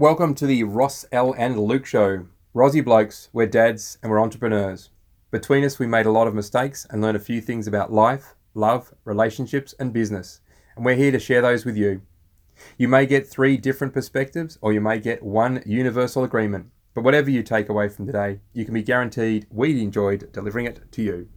Welcome to the Ross L and Luke show. Rosy blokes, we're dads and we're entrepreneurs. Between us, we made a lot of mistakes and learned a few things about life, love, relationships, and business. And we're here to share those with you. You may get three different perspectives or you may get one universal agreement. But whatever you take away from today, you can be guaranteed we enjoyed delivering it to you.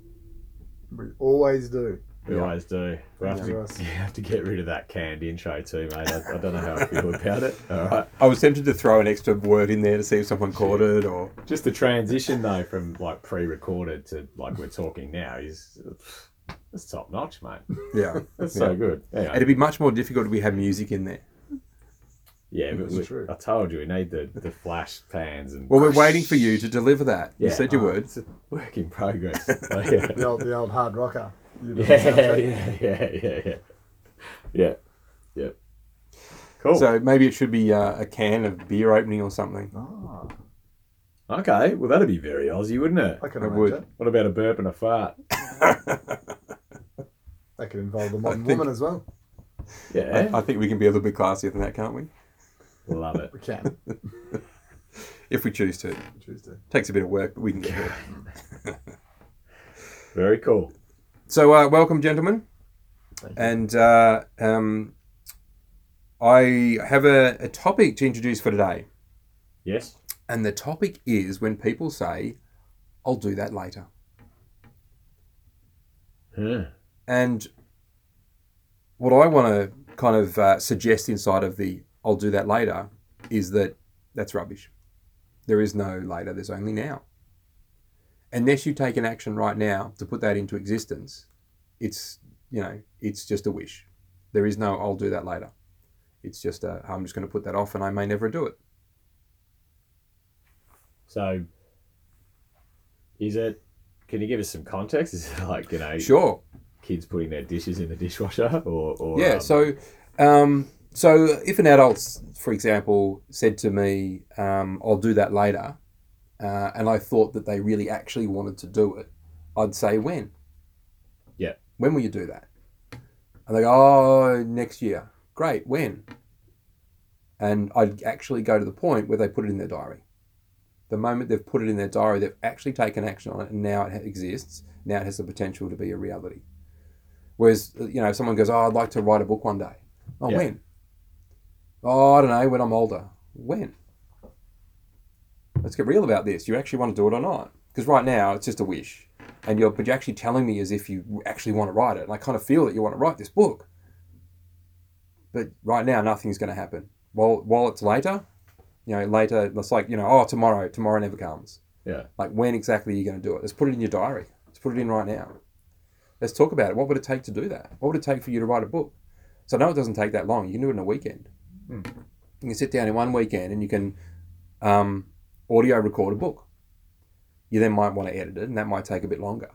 We always do. We Yeah. always do. We have, Yeah. to, you have to get rid of that canned intro too, mate. I, I don't know how I feel about it. All right. I was tempted to throw an extra word in there to see if someone caught it or. Just the transition though from like pre-recorded to like we're talking now is uh, that's top notch, mate. Yeah. That's Yeah. so good. Anyway, It'd be much more difficult if we had music in there. yeah, but we, true. I told you we need the, the flash pans and. Well, we're waiting for you to deliver that. You said your Oh, word. It's a work in progress. So, yeah. The old, the old hard rocker. You know, yeah, yeah, yeah, yeah, yeah, yeah, yeah. Cool. So maybe it should be uh, a can of beer opening or something. Ah, okay, well that'd be very Aussie, wouldn't it? I can I would. What about a burp and a fart? That could involve a modern think- woman as well. Yeah, I, I think we can be a little bit classier than that, can't we? love it. We can. If we choose to. Tuesday. Takes a bit of work, but we can get there. Very cool. So, uh, welcome, gentlemen. And uh, um, I have a, a topic to introduce for today. Yes. And the topic is when people say, I'll do that later. Huh. And what I want to kind of uh, suggest inside of the I'll do that later is that that's rubbish. There is no later, there's only now. Unless you take an action right now to put that into existence, it's, you know, it's just a wish. There is no I'll do that later. It's just a, I'm just going to put that off and I may never do it. So, is it? Can you give us some context? Is it like you know, Sure. kids putting their dishes in the dishwasher, or, or Yeah. um, So, um, so if an adult, for example, said to me, um, "I'll do that later," uh, and I thought that they really actually wanted to do it, I'd say, "When?" Yeah. When will you do that? And they go, "Oh, next year." Great. When? And I'd actually go to the point where they put it in their diary. The moment they've put it in their diary, they've actually taken action on it, and now it exists. Now it has the potential to be a reality. Whereas, you know, if someone goes, "Oh, I'd like to write a book one day." Oh, Yeah. when? Oh, I don't know. When I'm older. When? Let's get real about this. You actually want to do it or not? Because right now it's just a wish, and you're but you're actually telling me as if you actually want to write it, and I kind of feel that you want to write this book. But right now, nothing's going to happen. While while it's later, you know, later it's like you know, oh, tomorrow. Tomorrow never comes. Yeah. Like when exactly are you going to do it? Let's put it in your diary. Let's put it in right now. Let's talk about it. What would it take to do that? What would it take for you to write a book? So I know it doesn't take that long. You can do it in a weekend. Hmm. You can sit down in one weekend and you can um, audio record a book. You then might want to edit it, and that might take a bit longer.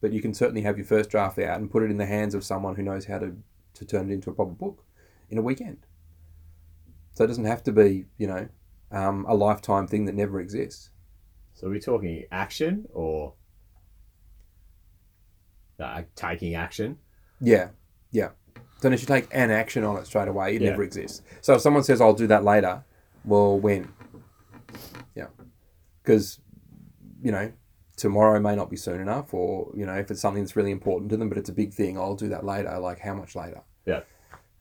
But you can certainly have your first draft out and put it in the hands of someone who knows how to, to turn it into a proper book in a weekend. So it doesn't have to be, you know, um, a lifetime thing that never exists. So, are we talking action or uh, taking action? Yeah, yeah. So unless you take an action on it straight away, it Yeah. never exists. So if someone says, "I'll do that later," well, when? Yeah, because you know tomorrow may not be soon enough, or you know if it's something that's really important to them, but it's a big thing, I'll do that later. Like how much later? Yeah.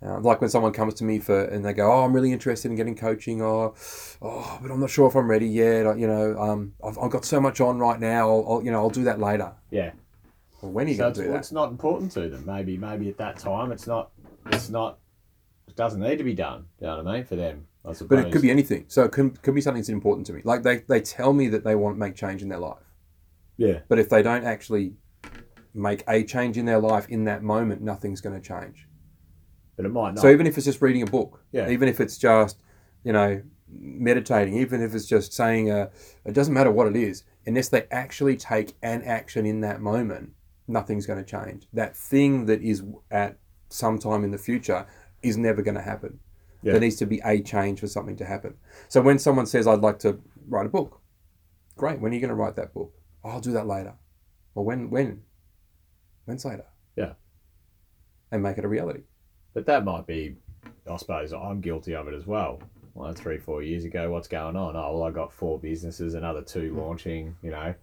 Uh, like when someone comes to me for and they go, "Oh, I'm really interested in getting coaching," or "Oh, but I'm not sure if I'm ready yet." Or, you know, um, I've, I've got so much on right now. I'll, I'll you know I'll do that later. Yeah. Well, when are you So going it's, to do well, that? it's not important to them. Maybe maybe at that time it's not it's not it doesn't need to be done. You know what I mean? For them. But it could be anything. So it could, could be something that's important to me. Like they, they tell me that they want to make change in their life. Yeah. But if they don't actually make a change in their life in that moment, nothing's going to change. But it might not. So even if it's just reading a book, Yeah. even if it's just, you know, meditating, even if it's just saying, a, it doesn't matter what it is, unless they actually take an action in that moment, nothing's going to change. That thing that is at some time in the future is never going to happen. Yeah. There needs to be a change for something to happen. So when someone says, I'd like to write a book, great. When are you going to write that book? "Oh, I'll do that later. Well, when? When? When's later? Yeah. And make it a reality. But that might be, I suppose, I'm guilty of it as well. well, three, four years ago, what's going on? Oh, well, I got four businesses, another two launching, you know,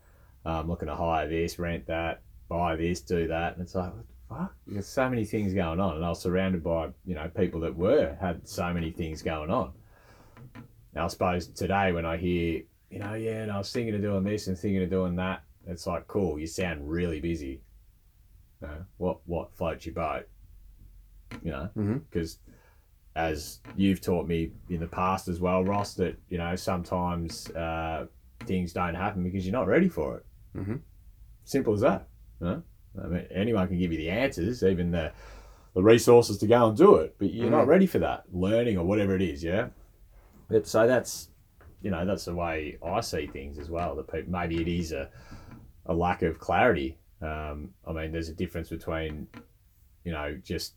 um, looking to hire this, rent that, buy this, do that. And it's like, fuck? There's so many things going on. And I was surrounded by, you know, people that were, had so many things going on. Now, I suppose today when I hear, you know, yeah, and I was thinking of doing this and thinking of doing that, it's like, cool, you sound really busy. You know, what, what floats your boat? You know, because as you've taught me in the past as well, Ross, that you know sometimes uh, things don't happen because you're not ready for it. Mhm. Simple as that. You know? I mean, anyone can give you the answers, even the the resources to go and do it, but you're not Mhm. ready for that learning or whatever it is. Yeah. But so that's you know that's the way I see things as well. That people, maybe it is a a lack of clarity. Um, I mean, there's a difference between you know just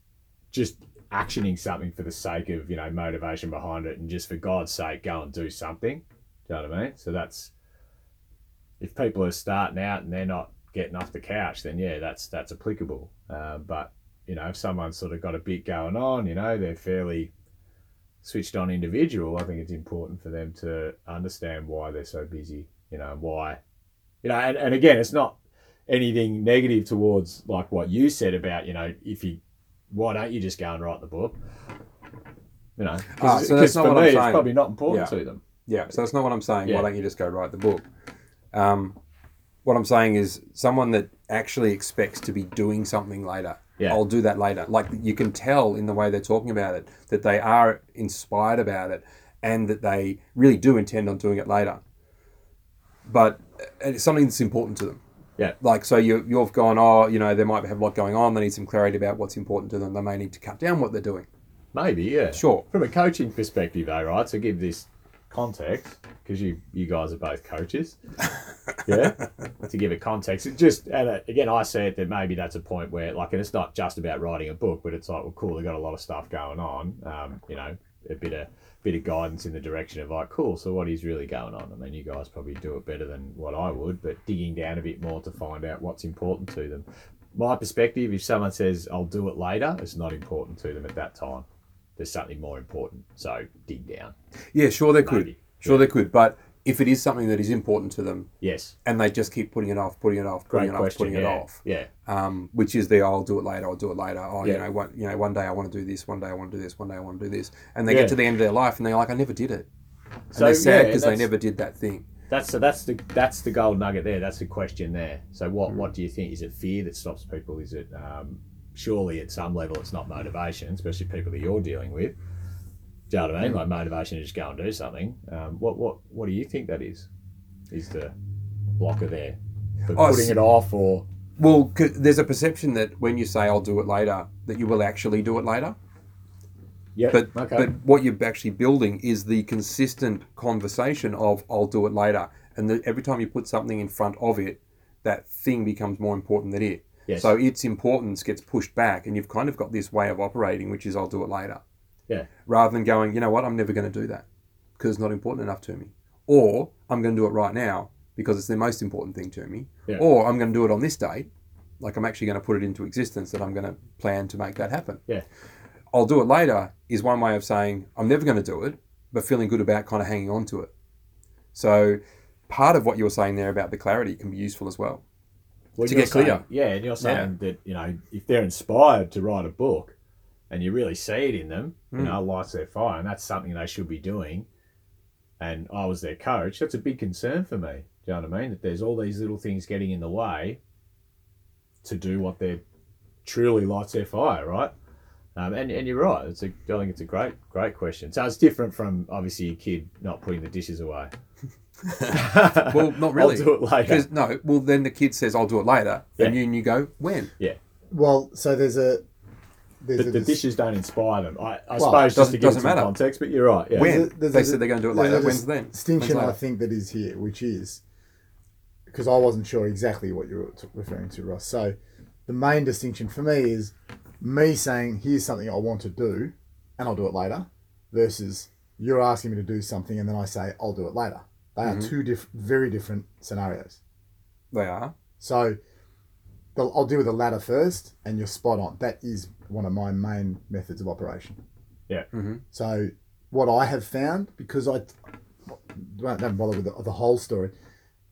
just actioning something for the sake of you know motivation behind it and just for god's sake go and do something do you know what i mean so that's if people are starting out and they're not getting off the couch then yeah that's that's applicable uh, but you know if someone's sort of got a bit going on you know they're fairly switched on individual i think it's important for them to understand why they're so busy you know why you know and, and again it's not anything negative towards like what you said about you know if you why don't you just go and write the book? You know, Ah, because so that's not for what I'm me, it's probably not important Yeah. to them. Yeah, so that's not what I'm saying. Yeah. Why don't you just go write the book? Um, what I'm saying is someone that actually expects to be doing something later. Yeah. I'll do that later. Like you can tell in the way they're talking about it that they are inspired about it and that they really do intend on doing it later. But uh, it's something that's important to them. Yeah. Like, so you, you've gone, oh, you know, they might have a lot going on. They need some clarity about what's important to them. They may need to cut down what they're doing. Maybe, yeah. Sure. From a coaching perspective, though, right? To give this context, because you you guys are both coaches, yeah. to give it context, it just and uh, again, I see it that maybe that's a point where, like, and it's not just about writing a book, but it's like, well, cool, they got a lot of stuff going on. Um, you know, a bit of bit of guidance in the direction of like, cool. So what is really going on? I mean, you guys probably do it better than what I would, but digging down a bit more to find out what's important to them. My perspective, if someone says I'll do it later, it's not important to them at that time. There's something more important. So dig down. Yeah, sure they could. Maybe. Sure they could. But if it is something that is important to them Yes. and they just keep putting it off, putting it off, putting Great it question. off, putting yeah. it off, Yeah. um, which is the I'll do it later, I'll do it later. Oh, you know, one, you know, one day I want to do this, one day I want to do this, one day I want to do this, and they Yeah. get to the end of their life and they're like, I never did it. And So, they're sad yeah, because they never did that thing. That's so that's the that's the gold nugget there. That's the question there. So what Hmm. what do you think? Is it fear that stops people? Is it um, surely at some level it's not motivation, especially people that you're dealing with. Do you know what I mean? Like motivation to just go and do something. Um, what what what do you think that is? Is the blocker there for Oh, putting it off or Well, there's a perception that when you say I'll do it later, that you will actually do it later. yeah? But okay. but what you're actually building is the consistent conversation of I'll do it later, and the, every time you put something in front of it, that thing becomes more important than it. Yes. So its importance gets pushed back, and you've kind of got this way of operating, which is I'll do it later, yeah. rather than going, you know what, I'm never going to do that because it's not important enough to me, or I'm going to do it right now because it's the most important thing to me, Yeah. or I'm going to do it on this date, like I'm actually going to put it into existence that I'm going to plan to make that happen. Yeah. I'll do it later is one way of saying I'm never going to do it, but feeling good about kind of hanging on to it. So part of what you were saying there about the clarity can be useful as well. Well, to get clear. yeah, and you're saying that you know if they're inspired to write a book, and you really see it in them, you Mm. know, lights their fire, and that's something they should be doing. And I was their coach. That's a big concern for me. Do you know what I mean? That there's all these little things getting in the way to do what they're truly lights their fire, right? Um, and, and you're right. It's a, I think it's a great great question. So it's different from obviously your kid not putting the dishes away. Well, not really. I'll do it later. Because no, well then the kid says I'll do it later, and you and you go when? Yeah. Well, so there's a there's But a the dis- dishes don't inspire them. I, I Well, suppose just to give it doesn't some matter. context, but you're right. Yeah. When? There's a- there's they a- said they're going to do it later. a When's then? distinction When's I think that is here, which is because I wasn't sure exactly what you were referring to, Ross. So the main distinction for me is me saying, "Here's something I want to do, and I'll do it later," versus you're asking me to do something and then I say, "I'll do it later." They Mm-hmm. are two diff- very different scenarios. They are. So the, I'll deal with the latter first, and you're spot on. That is one of my main methods of operation. Yeah. Mhm. So what I have found because I don't, don't bother with the, the whole story.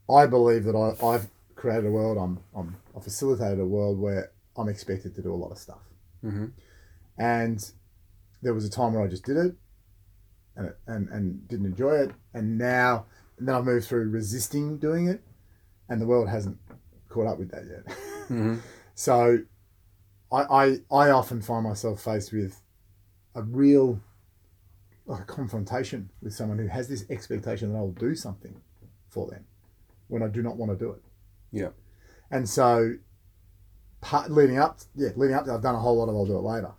I believe that I, I've created a world. I'm, I'm I facilitated a world where I'm expected to do a lot of stuff, Mhm. and there was a time where I just did it, and and and didn't enjoy it, and now and then I've moved through resisting doing it, and the world hasn't caught up with that yet. Mhm. So, I, I I often find myself faced with a real like a confrontation with someone who has this expectation that I'll do something for them when I do not want to do it. Yeah. And so, part, leading up, yeah, leading up, I've done a whole lot of I'll do it later,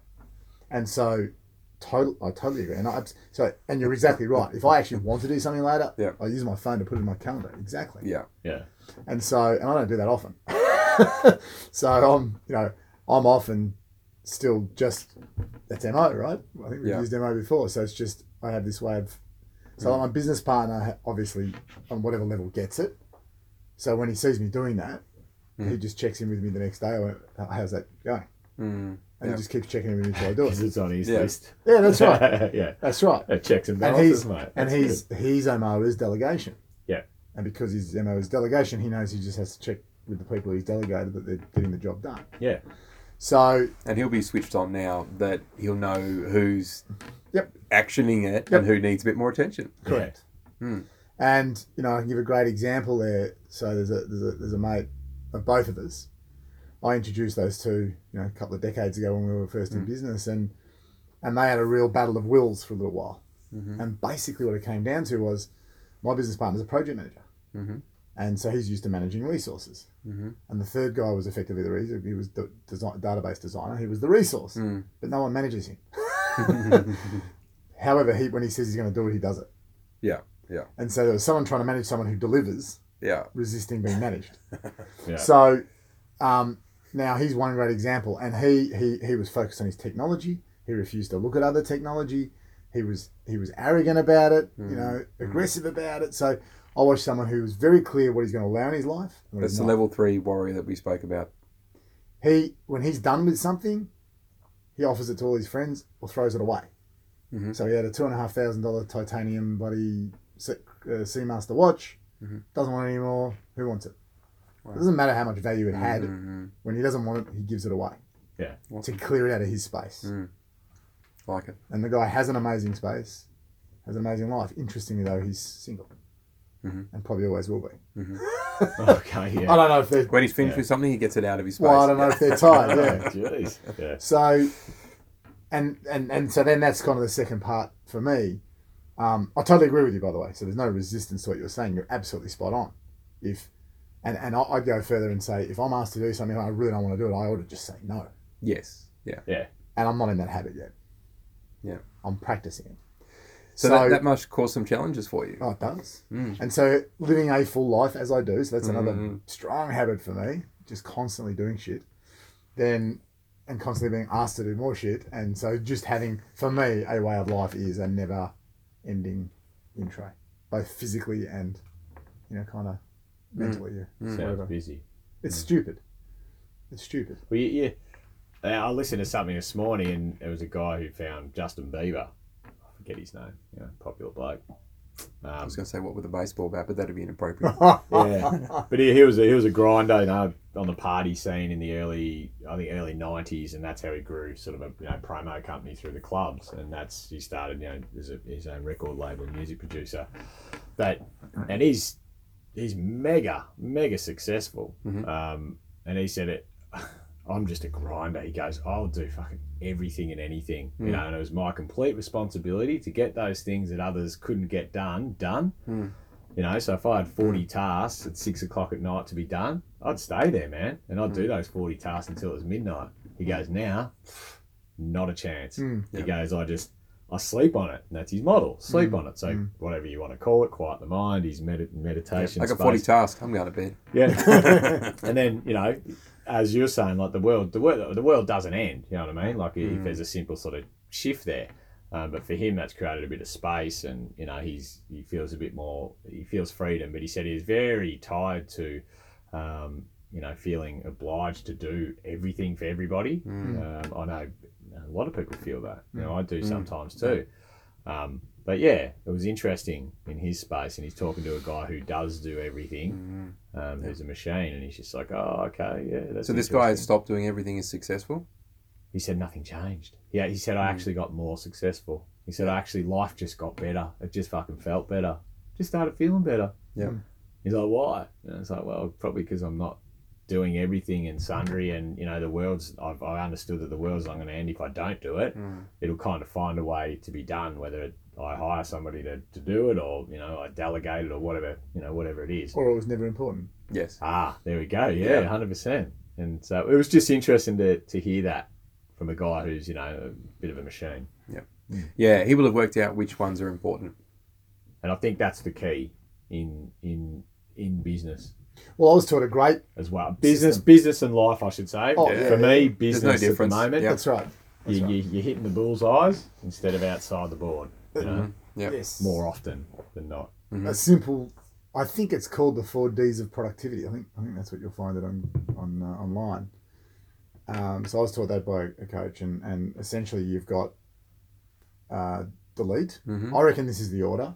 and so, total, I totally agree. And I so, and you're exactly right. If I actually want to do something later, Yeah. I use my phone to put it in my calendar. Exactly. Yeah. Yeah. And so, and I don't do that often. so I'm, you know, I'm often still just that's mo, right? I think we've Yeah. used mo before. So it's just I have this way of. So mm. my business partner obviously on whatever level gets it. So when he sees me doing that, he mm. just checks in with me the next day. I How's that going? Mm. And Yeah. he just keeps checking in with me until I do Because it. it's on his Yeah. list. Yeah, that's right. yeah. That's right. Yeah, checks and And balances, he's mate. and That's he's good. his mo is delegation. Yeah. And because his mo is delegation, he knows he just has to check with the people he's delegated that they're getting the job done. Yeah. So And he'll be switched on now that he'll know who's Yep. actioning it Yep. and who needs a bit more attention. Correct. Hmm. And you know, I can give a great example there. So there's a there's a there's a mate of both of us. I introduced those two, you know, a couple of decades ago when we were first in business, and and they had a real battle of wills for a little while. And basically, what it came down to was my business partner's a project manager, Mhm. and so he's used to managing resources. Mhm. And the third guy was effectively the reason he was the design, database designer. He was the resource, Mm. but no one manages him. However, he when he says he's going to do it, he does it. Yeah. Yeah. And so there was someone trying to manage someone who delivers, Yeah. resisting being managed. Yeah. So um, now he's one great example, and he, he he was focused on his technology. He refused to look at other technology. He was he was arrogant about it, you know, aggressive about it. So I watched someone who was very clear what he's going to allow in his life. That's the level three warrior that we spoke about. He when he's done with something, he offers it to all his friends or throws it away. Mhm. So he had a two and a half thousand dollar titanium buddy uh, Seamaster watch. Mhm. Doesn't want it anymore. Who wants it? Wow. It doesn't matter how much value it had. Mhm. When he doesn't want it, he gives it away Yeah. to clear it out of his space. Mm. Like it. And the guy has an amazing space, has an amazing life. Interestingly, though, he's single, Mhm. and probably always will be. Okay. I don't know if they're When he's finished Yeah. with something, he gets it out of his space. well, I don't know if they're tied. Yeah. Jeez. Yeah. So, and and and so then that's kind of the second part for me. Um, I totally agree with you, by the way. So there's no resistance to what you're saying. You're absolutely spot on. If and and I- I'd go further and say if I'm asked to do something and I really don't want to do it, I ought to just say no. Yes. Yeah. Yeah. And I'm not in that habit yet. Yeah. I'm practicing it. So, that, that must cause some challenges for you. Oh, it does. Mm. And so living a full life as I do, so that's another Mhm. strong habit for me, just constantly doing shit. Then and constantly being asked to do more shit. And so just having for me a way of life is a never ending intro. Both physically and you know, kind of mentally. Yeah. Mm. Sounds busy. It's stupid. It's stupid. Well, yeah. yeah. I listened to something this morning, and there was a guy who found Justin Bieber. I forget his name. You know, popular bloke. I Um, was going to say what with a baseball bat, but that'd be inappropriate. yeah, but he, he was a, he was a grinder, you know, on the party scene in the early, I think early '90s, and that's how he grew sort of a you know promo company through the clubs, and that's he started you know as a, his own record label, music producer, but and he's he's mega mega successful, Mhm. um, and he said it. I'm just a grinder. He goes, I'll do fucking everything and anything, you Mm. know, and it was my complete responsibility to get those things that others couldn't get done done. Mm. You know, so if I had 40 tasks at six o'clock at night to be done, I'd stay there, man. And I'd do those 40 tasks until it was midnight. He goes, now, not a chance. Mm. He Yeah. goes, I just, I sleep on it. And that's his model, sleep Mm. on it. So Mm. whatever you want to call it, quiet the mind, his med- meditation. I got 40 space. tasks. I'm going to bed. Yeah. and then, you know, as you're saying, like the world, the world, the world doesn't end. You know what I mean? Like if Mm. there's a simple sort of shift there. Um, but for him, that's created a bit of space, and you know, he's he feels a bit more. He feels freedom, but he said he's very tied to, um, you know, feeling obliged to do everything for everybody. Mm. Um, I know a lot of people feel that. You know, I do Mm. sometimes too. Um, but yeah, it was interesting in his space, and he's talking to a guy who does do everything, um, who's a machine, and he's just like, oh, okay, yeah. That's Mm. So this guy has stopped doing everything is successful. He said nothing changed. Yeah, he said I actually got more successful. He said I actually life just got better. It just fucking felt better. Just started feeling better. Yeah. He's like, why? And it's like, well, probably because I'm not doing everything in sundry, and you know, the world's. I've I understood that the world's not going to end if I don't do it. It'll kind of find a way to be done, whether it, I hire somebody to, to do it, or you know, I delegate it, or whatever, you know, whatever it is. Or it was never important. Yes. Ah, there we go. Yeah, Yeah. hundred percent. And so it was just interesting to, to hear that from a guy who's you know a bit of a machine. Yeah. Yeah, he will have worked out which ones are important. And I think that's the key in in in business Well, I was taught a great. as well. Business, business, and life, I should say. Oh, For yeah, me, business no at the moment, Yeah. That's right. That's you, right. you, you're hitting the bull's eyes instead of outside the board. You know, Yeah. Yes. more often than not. a simple. I think it's called the four Ds of productivity. I think I think that's what you'll find it on on uh, online. Um, so I was taught that by a coach, and and essentially you've got uh, delete. I reckon this is the order.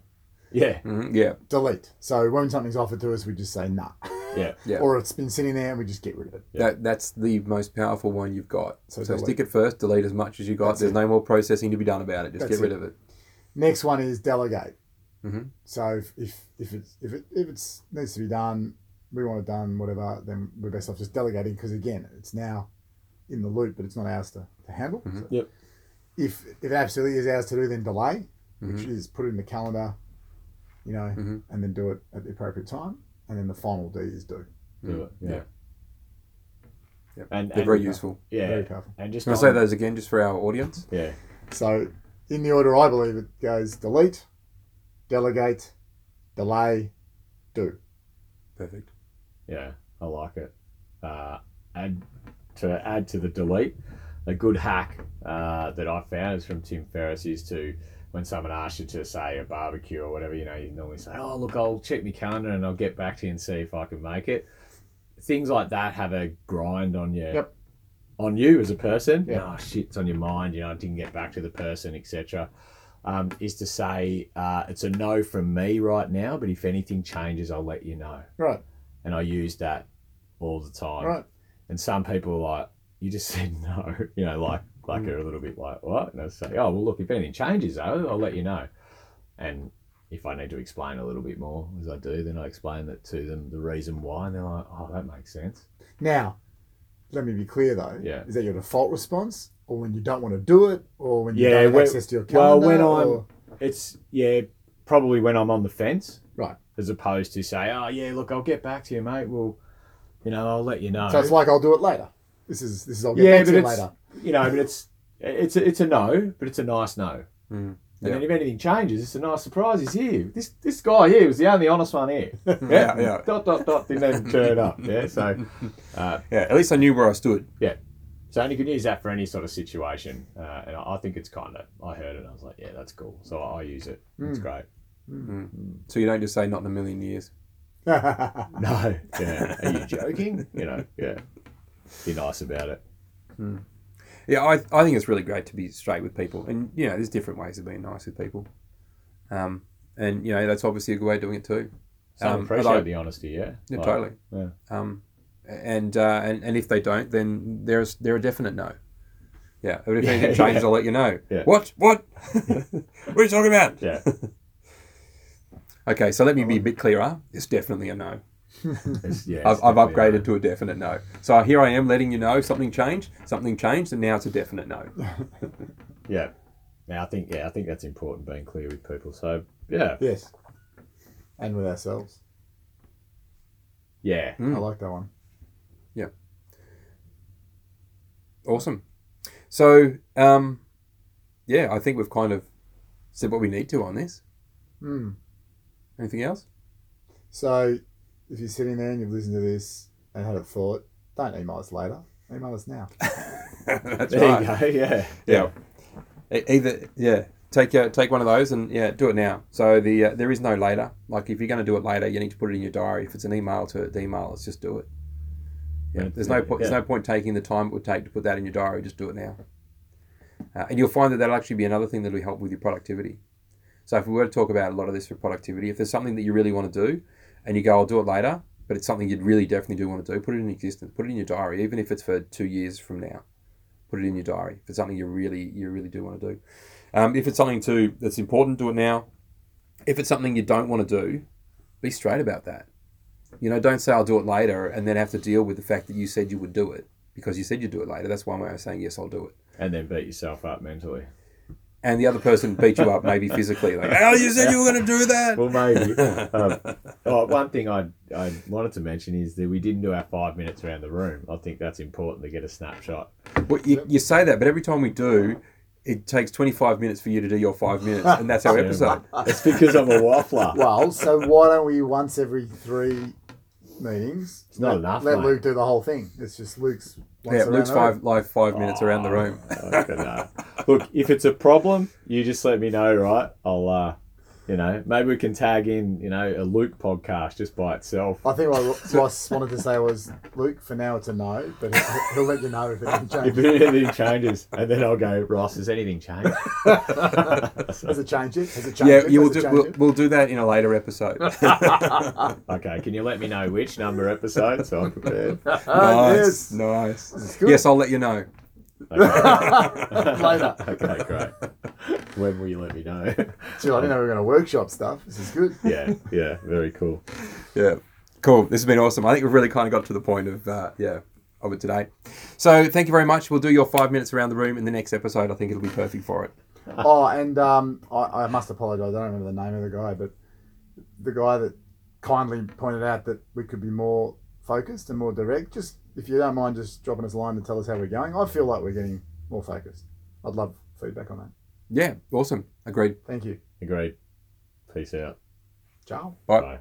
Yeah, Mhm, Yeah. Delete. So when something's offered to us, we just say nah, yeah, Yeah. or it's been sitting there and we just get rid of it. That that's the most powerful one you've got. So, So stick it first, delete as much as you got. That's There's it. no more processing to be done about it. Just That's get rid it. of it. Next one is delegate. Mhm. So if, if if it's if it if it's needs to be done, we want it done, whatever, then we're best off just delegating because again, it's now in the loop, but it's not ours to, to handle. So Yep. If if it absolutely is ours to do, then delay, which Mm-hmm. is put it in the calendar, you know, Mhm. and then do it at the appropriate time. And then the final D is do. do it. Yeah. Yeah. Yep. And, They're and- very useful. Yeah, Very powerful. and just Can I say those again, just for our audience? Yeah, So in the order I believe it goes delete, delegate, delay, do. Perfect. Yeah, I like it. Uh, add to add to the delete, a good hack uh, that I found is from Tim Ferriss is to when someone asks you to say a barbecue or whatever, you know, you normally say, "Oh, look, I'll check my calendar and I'll get back to you and see if I can make it." Things like that have a grind on you. Yep. On you as a person, Yep. oh shit, it's on your mind. You know, I didn't get back to the person, etc. Um, is to say uh, it's a no from me right now, but if anything changes, I'll let you know Right, and I use that all the time. right. And some people are like, you just said no, you know, like like Mm. are a little bit like what? And I say, oh well, look, if anything changes, though, I'll let you know. And if I need to explain a little bit more as I do, then I explain that to them the reason why, and they're like, oh, that makes sense. Now, let me be clear though. Yeah. Is that your default response, or when you don't want to do it, or when you Yeah, don't have when- access to your well, calendar? when I'm- or- It's yeah, probably when I'm on the fence, Right. as opposed to say, oh yeah, look, I'll get back to you, mate. Well, you know, I'll let you know. So it's like I'll do it later. This is this is I'll get yeah, back to you later. You know, but it's it's a, it's a no, but it's a nice no. Mm. And Yeah. then if anything changes, it's a nice surprise. He's here. This this guy here was the only honest one here. Yeah, yeah. Dot dot dot. Didn't even turn up. Yeah. So uh, Yeah, at least I knew where I stood. yeah. So and you can use that for any sort of situation, uh, and I, I think it's kind of. I heard it, and I was like, yeah, that's cool. So I, I use it. It's great. So you don't just say not in a million years. No. Yeah. Are you joking? You know. Yeah. Be nice about it. Yeah, I, I think it's really great to be straight with people. And, you know, there's different ways of being nice with people. Um, and, you know, that's obviously a good way of doing it too. Some Um, appreciate although- the honesty. Yeah. Yeah, Like, totally. Yeah. Um, and, uh, and and if they don't, then there's they're a definite no. Yeah, but if Yeah, anything changes, yeah. I'll let you know. Yeah. What? What? what are you talking about? Yeah. Okay, so let me be a bit clearer. It's definitely a no. It's, yeah. I've, I've upgraded to a definite no. So here I am letting you know something changed, something changed, and now it's a definite no. Yeah. Now I think yeah, I think that's important being clear with people. So yeah, yes. And with ourselves. yeah, Mm. I like that one. Yeah. Awesome. So, um, yeah, I think we've kind of said what we need to on this. Hmm. Anything else? So if you're sitting there and you've listened to this and had a thought, don't email us later. Email us now. That's there right. you go. Yeah, Yeah. E- Either yeah, take uh, take one of those and yeah, do it now. So the uh, there is no later. Like if you're going to do it later, you need to put it in your diary. If it's an email to the email, let's just do it. Yeah, Yeah, there's no yeah, point. There's no point taking the time it would take to put that in your diary. Just do it now. Uh, and you'll find that that'll actually be another thing that'll help with your productivity. So if we were to talk about a lot of this for productivity, if there's something that you really want to do, and you go, I'll do it later, but it's something you'd really definitely do want to do, put it in existence, put it in your diary, even if it's for two years from now. Put it in your diary. If it's something you really you really do want to do. Um, if it's something too that's important, do it now. If it's something you don't want to do, be straight about that. You know, don't say I'll do it later and then have to deal with the fact that you said you would do it because you said you'd do it later. That's one way of saying yes, I'll do it. And then beat yourself up mentally. And the other person beat you up, maybe physically, like, "Oh, you said you were going to do that." Well, maybe. um, oh, one thing I I wanted to mention is that we didn't do our five minutes around the room. I think that's important to get a snapshot. Well, you, you say that, but every time we do, it takes 25 minutes for you to do your five minutes, and that's our episode. It's because I'm a waffler. Well, so why don't we once every three meetings? It's not let, enough, Let mate. Luke do the whole thing. It's just Luke's. Yeah, it looks five like five minutes around the room. Oh, no. Look, if it's a problem, you just let me know, right? I'll, uh, you know, maybe we can tag in, you know, a Luke podcast just by itself. I think what Ross wanted to say was, Luke, for now it's a no, but he'll, he'll let you know if anything changes. If changes. anything changes, and then I'll go, Ross, has anything changed? Has it changed it? Has it changed Yeah, it? you will do. We'll, it? we'll do that in a later episode. okay, can you let me know which number episode so I'm prepared? Nice, yes. nice. This is good. Yes, I'll let you know. Okay. Later. okay, great. When will you let me know? Gee, I didn't know we were going to workshop stuff. This is good. yeah, yeah, very cool. Yeah, cool. This has been awesome. I think we've really kind of got to the point of uh, yeah of it today. So thank you very much. We'll do your five minutes around the room in the next episode. I think it'll be perfect for it. Oh, and um, I, I must apologise. I don't remember the name of the guy, but the guy that kindly pointed out that we could be more focused and more direct. Just if you don't mind, just dropping us a line to tell us how we're going. I feel like we're getting more focused. I'd love feedback on that. Yeah, awesome. Agreed. Thank you. Agreed. Peace out. Ciao. Bye. Bye.